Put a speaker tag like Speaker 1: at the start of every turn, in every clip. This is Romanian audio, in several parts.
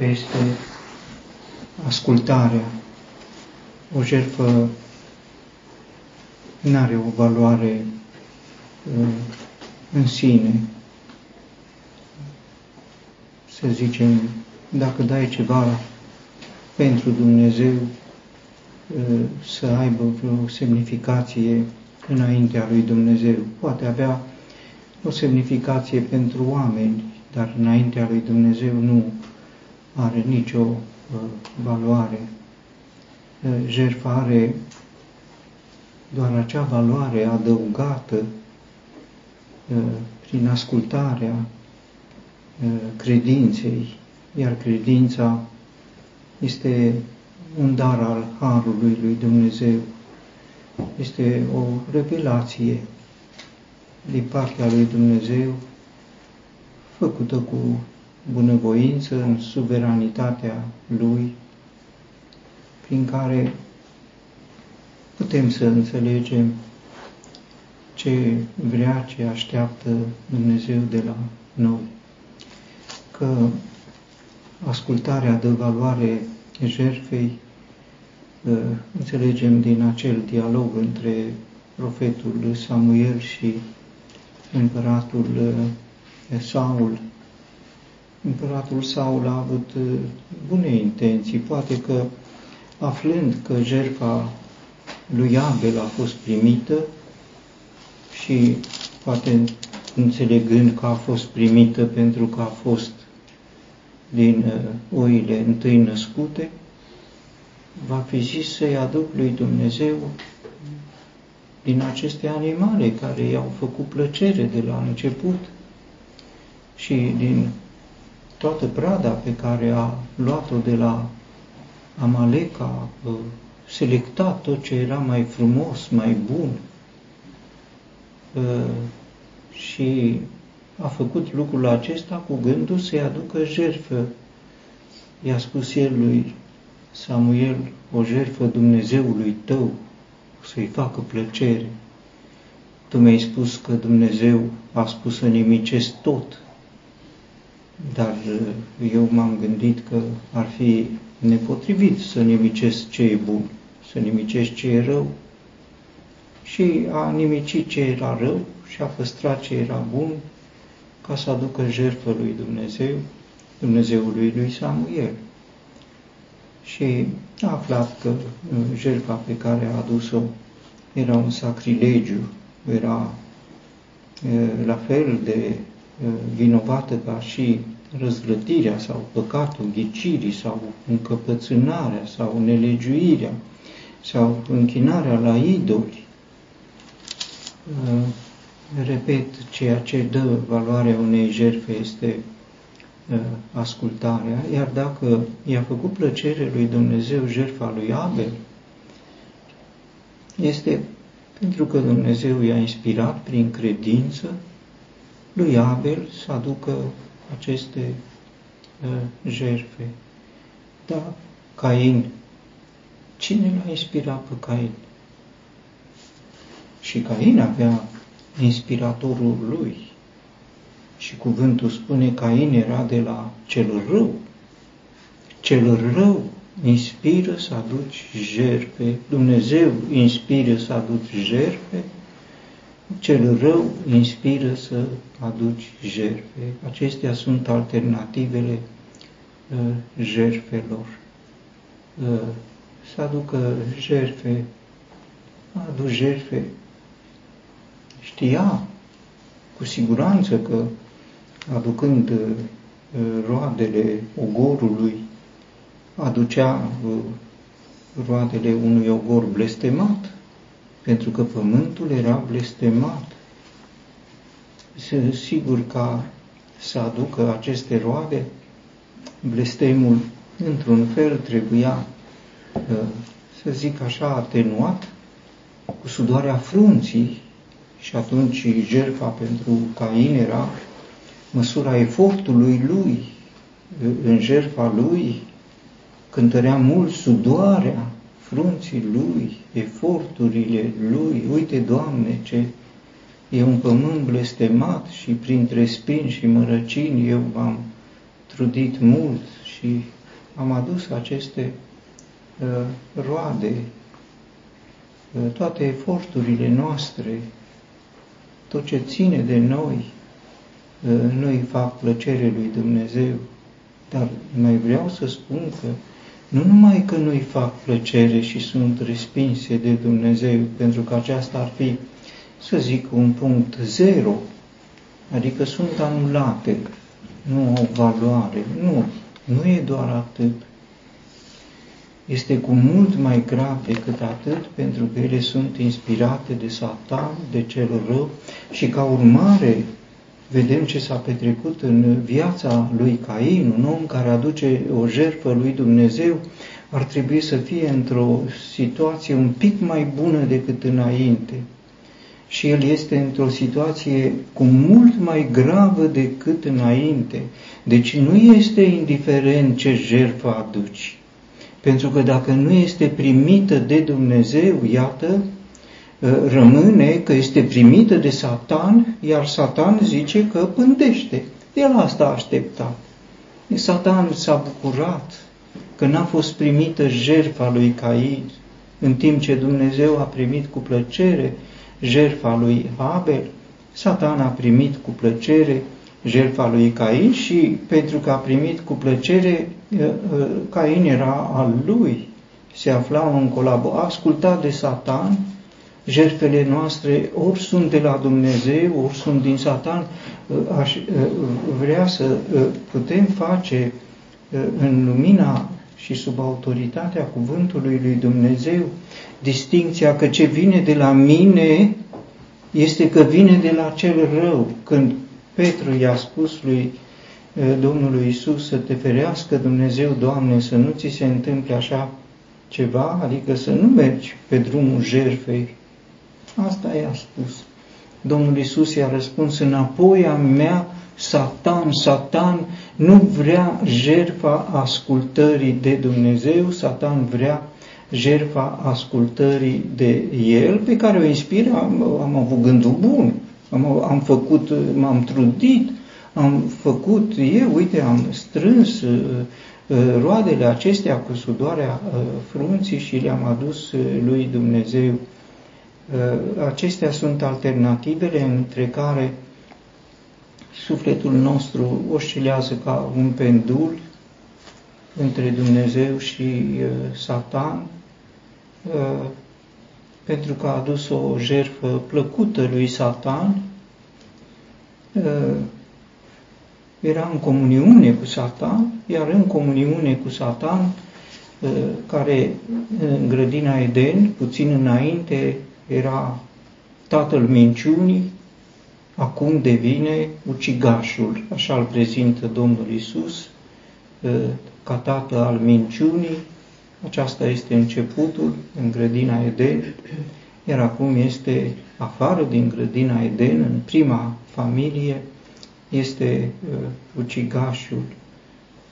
Speaker 1: este ascultarea. O jertfă nu are o valoare uh, în sine. Să zicem, dacă dai ceva pentru Dumnezeu, uh, să aibă vreo semnificație înaintea lui Dumnezeu. Poate avea o semnificație pentru oameni, dar înaintea lui Dumnezeu nu are nicio uh, valoare. Uh, jertfa are doar acea valoare adăugată uh, prin ascultarea uh, credinței, iar credința este un dar al Harului lui Dumnezeu. Este o revelație din partea lui Dumnezeu făcută cu bunăvoință, în suveranitatea Lui, prin care putem să înțelegem ce vrea, ce așteaptă Dumnezeu de la noi. Că ascultarea dă valoare jertfei, ă, înțelegem din acel dialog între profetul Samuel și împăratul ă, Saul, împăratul Saul a avut uh, bune intenții, poate că aflând că jertfa lui Abel a fost primită și poate înțelegând că a fost primită pentru că a fost din uh, oile întâi născute, va fi zis să-i aduc lui Dumnezeu din aceste animale care i-au făcut plăcere de la început și din toată prada pe care a luat-o de la Amalek, a selectat tot ce era mai frumos, mai bun și a făcut lucrul acesta cu gândul să-i aducă jertfă. I-a spus el lui Samuel, o jertfă Dumnezeului tău, să-i facă plăcere. Tu mi-ai spus că Dumnezeu a spus să nimicesc tot dar uh, eu m-am gândit că ar fi nepotrivit să nimicesc ce e bun, să nimicesc ce e rău. Și a nimicit ce era rău și a păstrat ce era bun ca să aducă jertfă lui Dumnezeu, Dumnezeului lui Samuel. Și a aflat că uh, jertfa pe care a adus-o era un sacrilegiu, era uh, la fel de vinovată ca și răzvrătirea sau păcatul ghicirii sau încăpățânarea sau nelegiuirea sau închinarea la idoli. Repet, ceea ce dă valoarea unei jertfe este ascultarea, iar dacă i-a făcut plăcere lui Dumnezeu jertfa lui Abel, este pentru că Dumnezeu i-a inspirat prin credință lui Abel să aducă aceste uh, jertfe. Dar Cain, cine l-a inspirat pe Cain? Și Cain avea inspiratorul lui. Și cuvântul spune Cain era de la cel rău. Cel rău inspiră să aduci jertfe, Dumnezeu inspiră să aduci jertfe cel rău inspiră să aduci jertfe. Acestea sunt alternativele uh, jertfelor. Uh, să aducă jertfe, aduc jertfe. Știa cu siguranță că aducând uh, roadele ogorului, aducea uh, roadele unui ogor blestemat, pentru că pământul era blestemat. Sigur ca să aducă aceste roade, blestemul într-un fel trebuia, ă, să zic așa, atenuat cu sudoarea frunții și atunci jertfa pentru Cain era măsura efortului lui, în jertfa lui cântărea mult sudoarea frunții lui, eforturile lui. Uite, Doamne, ce e un pământ blestemat și printre spini și mărăcini eu m-am trudit mult și și am adus aceste uh, roade, uh, toate eforturile noastre, tot ce ține de noi, uh, nu fac plăcere lui Dumnezeu. Dar mai vreau să spun că nu numai că nu-i fac plăcere și sunt respinse de Dumnezeu, pentru că aceasta ar fi, să zic, un punct zero, adică sunt anulate, nu au valoare. Nu, nu e doar atât. Este cu mult mai grav decât atât, pentru că ele sunt inspirate de Satan, de cel rău și ca urmare vedem ce s-a petrecut în viața lui Cain, un om care aduce o jertfă lui Dumnezeu, ar trebui să fie într-o situație un pic mai bună decât înainte. Și el este într-o situație cu mult mai gravă decât înainte. Deci nu este indiferent ce jertfă aduci. Pentru că dacă nu este primită de Dumnezeu, iată, ă, rămâne că este primită de Satan, iar Satan zice că pândește. El asta aștepta. Satan s-a bucurat că n-a fost primită jertfa lui Cain, în timp ce Dumnezeu a primit cu plăcere jertfa lui Abel, Satan a primit cu plăcere jertfa lui Cain și pentru că a primit cu plăcere, ă, ă, Cain era al lui, se afla în colaborare, a ascultat de Satan, jertfele noastre ori sunt de la Dumnezeu, ori sunt din Satan, ă, aș vrea să putem face în lumina și sub autoritatea cuvântului lui Dumnezeu distinția că ce vine de la mine este că vine de la cel rău. Când Petru i-a spus lui Domnului Isus să te ferească Dumnezeu, Doamne, să nu ți se întâmple așa ceva, adică să nu mergi pe drumul jerfei. Asta i-a spus. Domnul Isus i-a răspuns, înapoi a mea, Satan, Satan nu vrea jerfa ascultării de Dumnezeu, Satan vrea jerfa ascultării de El, pe care o inspiră, am, am avut gândul bun, am, am făcut, m-am trudit, am făcut eu, uite, am strâns uh, uh, roadele acestea cu sudoarea uh, frunții și le-am adus lui Dumnezeu. Acestea sunt alternativele între care sufletul nostru oscilează ca un pendul între Dumnezeu și uh, Satan, uh, pentru că a adus o jertfă plăcută lui Satan, uh, era în comuniune cu Satan, iar în comuniune cu Satan, care în grădina Eden, puțin înainte, era tatăl minciunii, acum devine ucigașul, așa îl prezintă Domnul Isus, ca tată al minciunii, aceasta este începutul în grădina Eden, iar acum este afară din grădina Eden, în prima familie, este uh, ucigașul.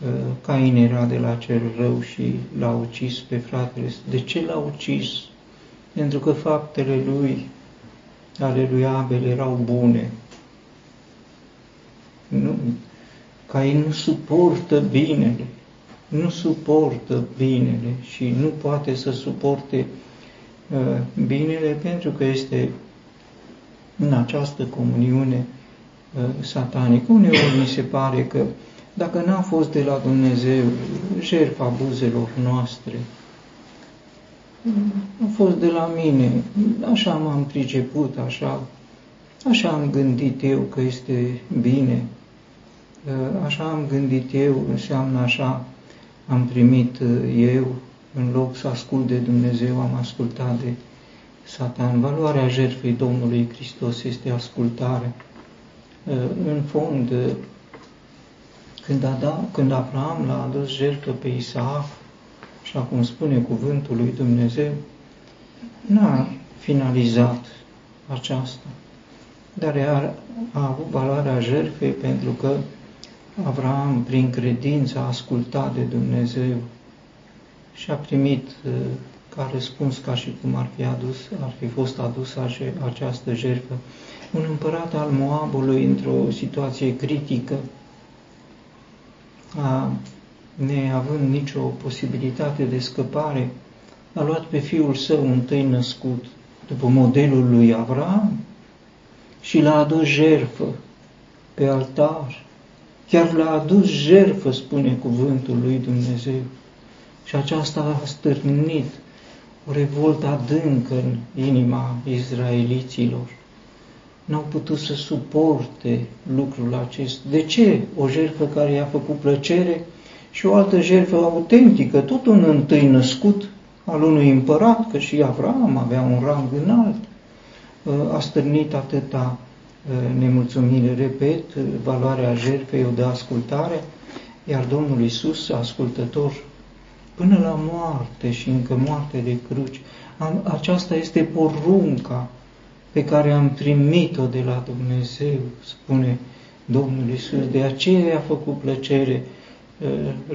Speaker 1: Uh, Cain era de la cel rău și l-a ucis pe fratele. De ce l-a ucis? Pentru că faptele lui, ale lui Abel, erau bune. Nu, Cain nu suportă binele nu suportă binele și nu poate să suporte uh, binele pentru că este în această comuniune uh, satanică. Uneori mi se pare că dacă n-a fost de la Dumnezeu jertfa buzelor noastre, a fost de la mine, așa m-am priceput, așa, așa am gândit eu că este bine, uh, așa am gândit eu, înseamnă așa, am primit uh, eu, în loc să ascult de Dumnezeu, am ascultat de Satan. Valoarea jertfei Domnului Hristos este ascultare. Uh, în fond, uh, când, Adam, când Abraham l-a adus jertfă pe Isaac, așa cum spune cuvântul lui Dumnezeu, n-a finalizat aceasta, dar a, a avut valoarea jertfei pentru că Avram, prin credință, a ascultat de Dumnezeu și a primit uh, ca răspuns, ca și cum ar fi, adus, ar fi fost adusă această jertfă. Un împărat al Moabului, într-o situație critică, a neavând nicio posibilitate de scăpare, a luat pe fiul său întâi născut, după modelul lui Avram, și l-a adus jerfă pe altar. Chiar l-a adus jerfă, spune cuvântul lui Dumnezeu. Și aceasta a stârnit o revoltă adâncă în inima izraeliților. N-au putut să suporte lucrul acesta. De ce? O jertfă care i-a făcut plăcere și o altă jertfă autentică, tot un întâi născut al unui împărat, că și Avram avea un rang înalt, a stârnit atâta nemulțumire. Repet, valoarea jertfei o de ascultare, iar Domnul Isus, ascultător până la moarte și încă moarte de cruci. Aceasta este porunca pe care am primit-o de la Dumnezeu, spune Domnul Isus. De aceea a făcut plăcere uh,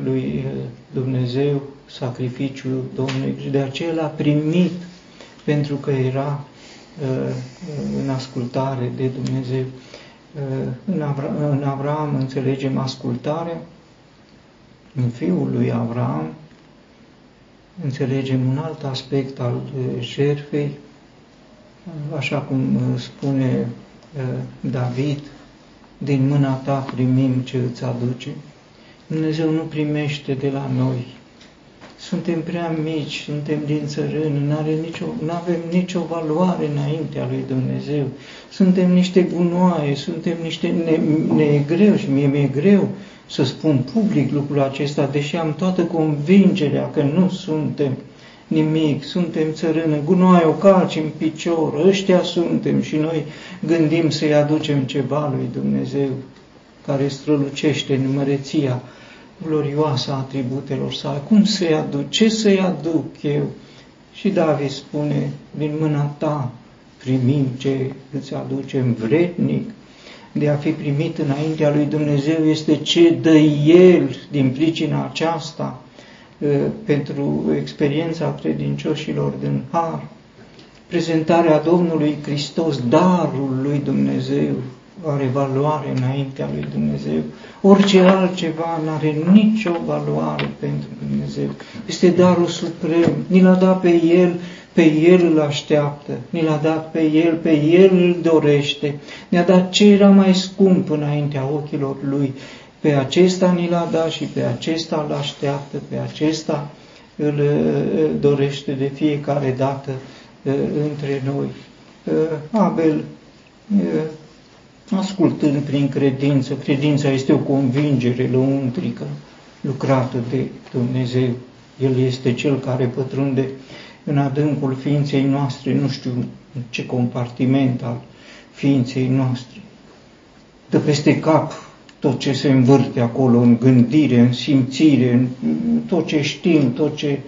Speaker 1: lui uh, Dumnezeu sacrificiul Domnului și de aceea l-a primit pentru că era uh, în ascultare de Dumnezeu. În, Avra- în Avram înțelegem ascultarea, în fiul lui Avram înțelegem un alt aspect al jertfei, așa cum uh, spune uh, David, din mâna ta primim ce îți aduce. Dumnezeu nu primește de la noi. Suntem prea mici, suntem din țărână, nu nicio, avem nicio valoare înaintea lui Dumnezeu. Suntem niște gunoaie, suntem niște ne, ne greu și mie mi-e greu să spun public lucrul acesta, deși am toată convingerea că nu suntem nimic, suntem țărână, gunoaie o calci în picior, ăștia suntem și noi gândim să-i aducem ceva lui Dumnezeu care strălucește în măreția glorioasă a atributelor sale. Cum să-i aduc? Ce să-i aduc eu? Și David spune, din mâna ta primim ce îți aducem vrednic, de a fi primit înaintea lui Dumnezeu este ce dă El din pricina aceasta uh, pentru experiența credincioșilor din Har. Prezentarea Domnului Hristos, darul lui Dumnezeu, are valoare înaintea lui Dumnezeu. Orice altceva nu are nicio valoare pentru Dumnezeu. Este darul suprem. Ni l-a dat pe El pe El îl așteaptă, ni l-a dat pe El, pe El îl dorește, ne-a dat ce era mai scump înaintea ochilor Lui, pe acesta ni l-a dat și pe acesta îl așteaptă, pe acesta îl dorește de fiecare dată între noi. Abel, ascultând prin credință, credința este o convingere lăuntrică lucrată de Dumnezeu. El este cel care pătrunde în adâncul ființei noastre, nu știu în ce compartiment al ființei noastre. Dă peste cap tot ce se învârte acolo în gândire, în simțire, în tot ce știm, tot ce...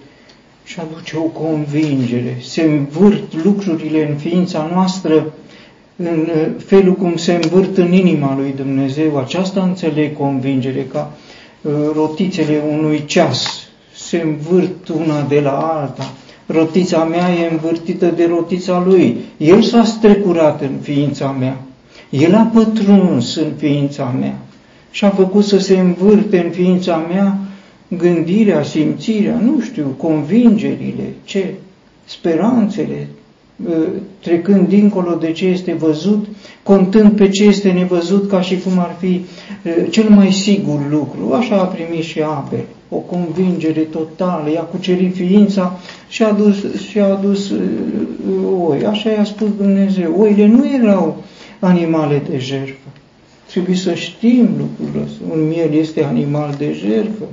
Speaker 1: și aduce o convingere. Se învârt lucrurile în ființa noastră în felul cum se învârt în inima lui Dumnezeu. Aceasta înțeleg convingere, ca uh, rotițele unui ceas se învârt una de la alta rotița mea e învârtită de rotița lui. El s-a strecurat în ființa mea. El a pătruns în ființa mea și a făcut să se învârte în ființa mea gândirea, simțirea, nu știu, convingerile, ce, speranțele, ă, trecând dincolo de ce este văzut, contând pe ce este nevăzut ca și cum ar fi ă, cel mai sigur lucru. Așa a primit și Abel o convingere totală, i-a cucerit ființa și a adus, și a adus uh, oi. Așa i-a spus Dumnezeu. Oile nu erau animale de jertfă. Trebuie să știm lucrul ăsta. Un miel este animal de jertfă.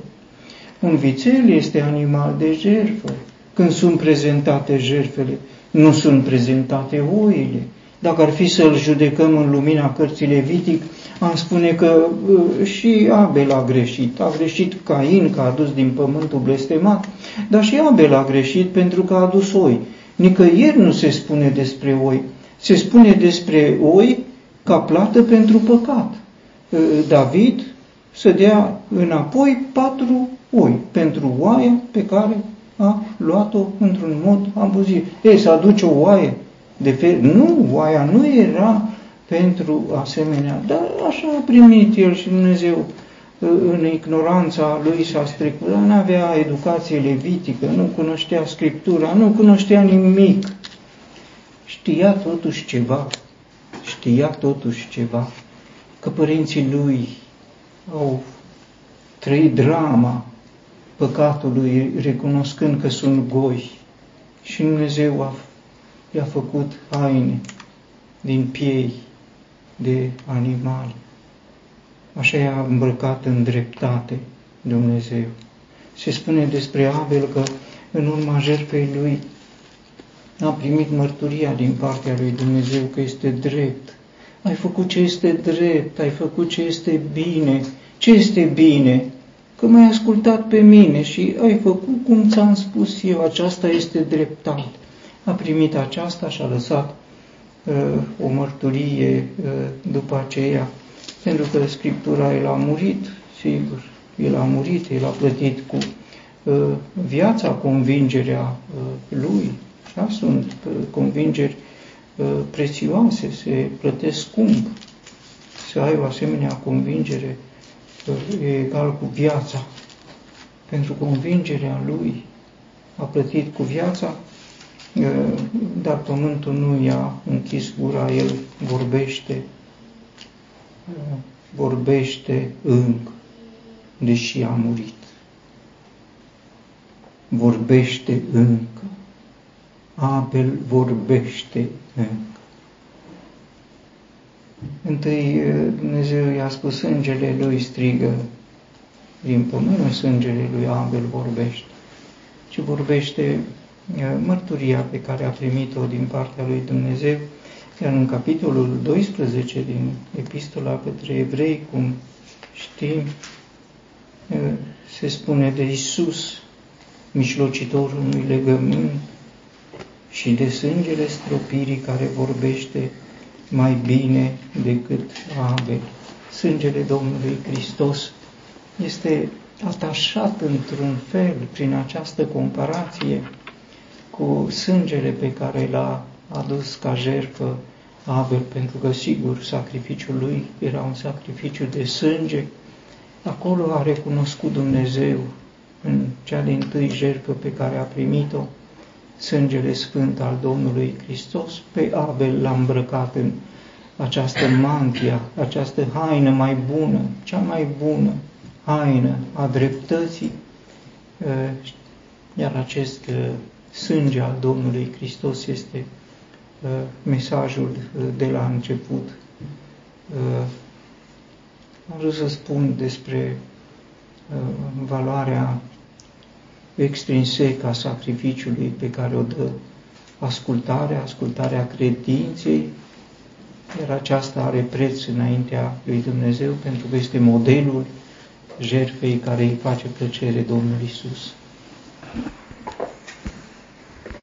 Speaker 1: Un vițel este animal de jertfă. Când sunt prezentate jertfele, nu sunt prezentate oile. Dacă ar fi să-l judecăm în lumina cărții Levitic, am spune că uh, și Abel a greșit. A greșit Cain că a adus din pământul blestemat, dar și Abel a greșit pentru că a adus oi. Nicăieri nu se spune despre oi. Se spune despre oi ca plată pentru păcat. Uh, David să dea înapoi patru oi pentru oaia pe care a luat-o într-un mod abuziv. Ei, să aduce o oaie de fel. Nu, oaia nu era pentru asemenea, dar așa a primit el și Dumnezeu în ignoranța lui s-a strecurat, nu avea educație levitică, nu cunoștea Scriptura, nu cunoștea nimic. Știa totuși ceva, știa totuși ceva, că părinții lui au trăit drama păcatului, recunoscând că sunt goi. Și Dumnezeu a, i-a făcut haine din piei de animale. Așa i-a îmbrăcat în dreptate Dumnezeu. Se spune despre Abel că în urma jertfei lui a primit mărturia din partea lui Dumnezeu că este drept. Ai făcut ce este drept, ai făcut ce este bine. Ce este bine? Că m-ai ascultat pe mine și ai făcut cum ți-am spus eu, aceasta este dreptate. A primit aceasta și a lăsat uh, o mărturie uh, după aceea pentru că Scriptura el a murit, sigur, el a murit, el a plătit cu uh, viața convingerea uh, lui. Da? Sunt uh, convingeri uh, prețioase, se plătesc scump. Să ai o asemenea convingere uh, e egal cu viața. Pentru convingerea lui a plătit cu viața, uh, dar pământul nu i-a închis gura, el vorbește vorbește încă, deși a murit. Vorbește încă. Abel vorbește încă. Întâi Dumnezeu i-a spus, sângele lui strigă din pământ, sângele lui Abel vorbește. Și vorbește mărturia pe care a primit-o din partea lui Dumnezeu iar în capitolul 12 din Epistola către Evrei, cum știm, se spune de Isus, mijlocitorul unui legământ și de sângele stropirii care vorbește mai bine decât Abel. Sângele Domnului Hristos este atașat într-un fel prin această comparație cu sângele pe care l-a adus ca jertfă Abel, pentru că, sigur, sacrificiul lui era un sacrificiu de sânge. Acolo a recunoscut Dumnezeu în cea din tâi jertfă pe care a primit-o, sângele sfânt al Domnului Hristos, pe Abel l-a îmbrăcat în această mantia, această haină mai bună, cea mai bună haină a dreptății, iar acest sânge al Domnului Hristos este Uh, mesajul uh, de la început. Uh, am vrut să spun despre valoarea extrinsecă a sacrificiului pe care o dă ascultarea, ascultarea credinței, iar aceasta are preț înaintea lui Dumnezeu pentru că este modelul jertfei care îi face plăcere Domnului Isus.